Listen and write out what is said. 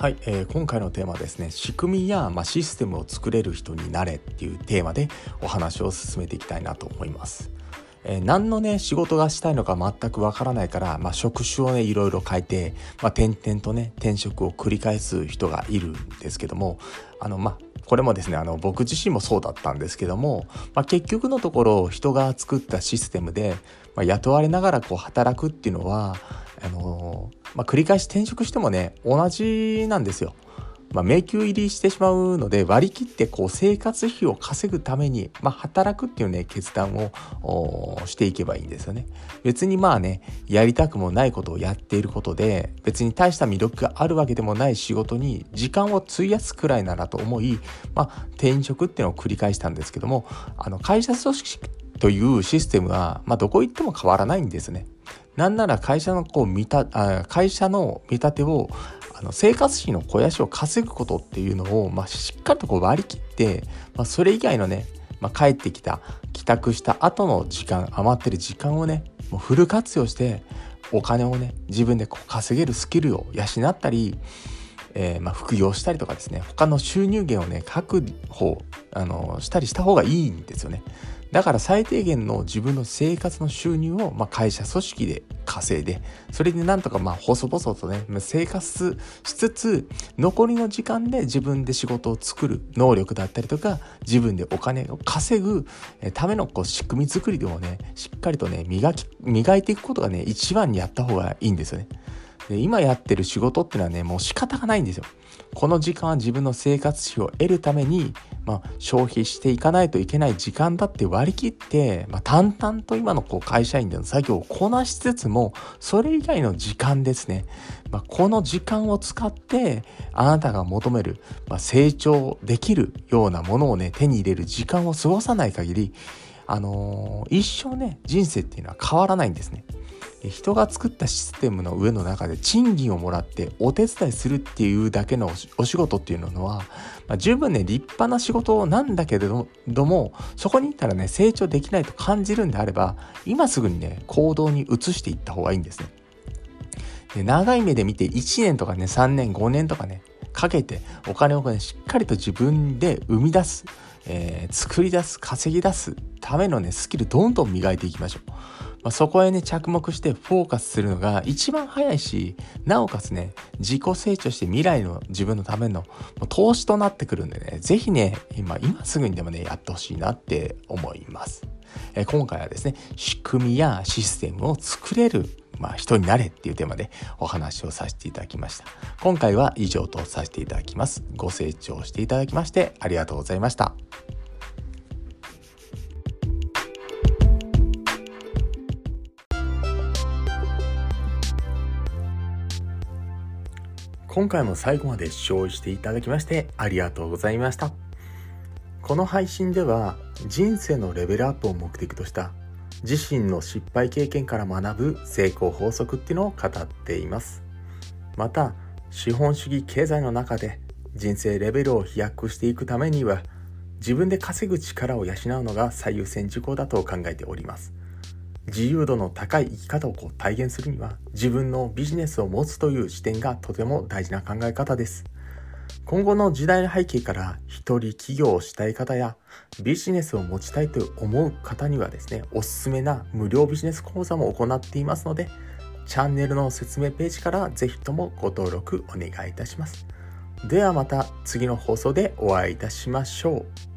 はい、えー、今回のテーマはですね仕組みや、まあ、システムを作れる人になれっていうテーマでお話を進めていきたいなと思います。えー、何のね仕事がしたいのか全くわからないから、まあ、職種をねいろいろ変えて、まあ、転々とね転職を繰り返す人がいるんですけどもあのまあこれもですねあの僕自身もそうだったんですけども、まあ、結局のところ人が作ったシステムで、まあ、雇われながらこう働くっていうのはあのまあ、繰り返し転職してもね同じなんですよ。まあ、迷宮入りしてしまうので割り切ってこう生活費を稼ぐために、まあ、働くっていうね決断をしていけばいいんですよね。別にまあねやりたくもないことをやっていることで別に大した魅力があるわけでもない仕事に時間を費やすくらいならと思い、まあ、転職っていうのを繰り返したんですけどもあの会社組織というシステムは、まあ、どこ行っても変わらないんですね。なんなら会社のこう見たあ会社の見立てをあの生活費の肥やしを稼ぐことっていうのを、まあ、しっかりとこう割り切って、まあ、それ以外のね、まあ、帰ってきた帰宅した後の時間余ってる時間をねもうフル活用してお金をね自分でこう稼げるスキルを養ったり、えー、ま副業したりとかですね他の収入源をね確保あのしたりした方がいいんですよね。だから最低限の自分の生活の収入を、まあ、会社組織で稼いでそれでなんとかまあ細々とね生活しつつ残りの時間で自分で仕事を作る能力だったりとか自分でお金を稼ぐためのこう仕組み作りでもねしっかりとね磨き磨いていくことがね一番にやった方がいいんですよね。で今やってる仕事っていうのはねもう仕方がないんですよ。この時間は自分の生活費を得るために、まあ、消費していかないといけない時間だって割り切って、まあ、淡々と今のこう会社員での作業をこなしつつもそれ以外の時間ですね、まあ、この時間を使ってあなたが求める、まあ、成長できるようなものをね手に入れる時間を過ごさない限りあのー、一生ね人生っていうのは変わらないんですね。人が作ったシステムの上の中で賃金をもらってお手伝いするっていうだけのお仕事っていうのは、まあ、十分ね立派な仕事なんだけれどもそこに行ったらね成長できないと感じるんであれば今すぐにね行動に移していった方がいいんですね。で長い目で見て1年とかね3年5年とかねかけてお金をねしっかりと自分で生み出す、えー、作り出す稼ぎ出すためのねスキルどんどん磨いていきましょう。まあ、そこへね着目してフォーカスするのが一番早いしなおかつね自己成長して未来の自分のための投資となってくるんでね是非ね今今すぐにでもねやってほしいなって思います。え今回はですね仕組みやシステムを作れるまあ、人になれっていうテーマでお話をさせていただきました。今回は以上とさせていただきます。ご清聴していただきましてありがとうございました。今回も最後まで視聴していただきましてありがとうございました。この配信では人生のレベルアップを目的とした自身の失敗経験から学ぶ成功法則っていうのを語っています。また、資本主義経済の中で人生レベルを飛躍していくためには自分で稼ぐ力を養うのが最優先事項だと考えております。自由度の高い生き方をこう体現するには自分のビジネスを持つという視点がとても大事な考え方です。今後の時代の背景から一人起業をしたい方やビジネスを持ちたいと思う方にはですね、おすすめな無料ビジネス講座も行っていますので、チャンネルの説明ページからぜひともご登録お願いいたします。ではまた次の放送でお会いいたしましょう。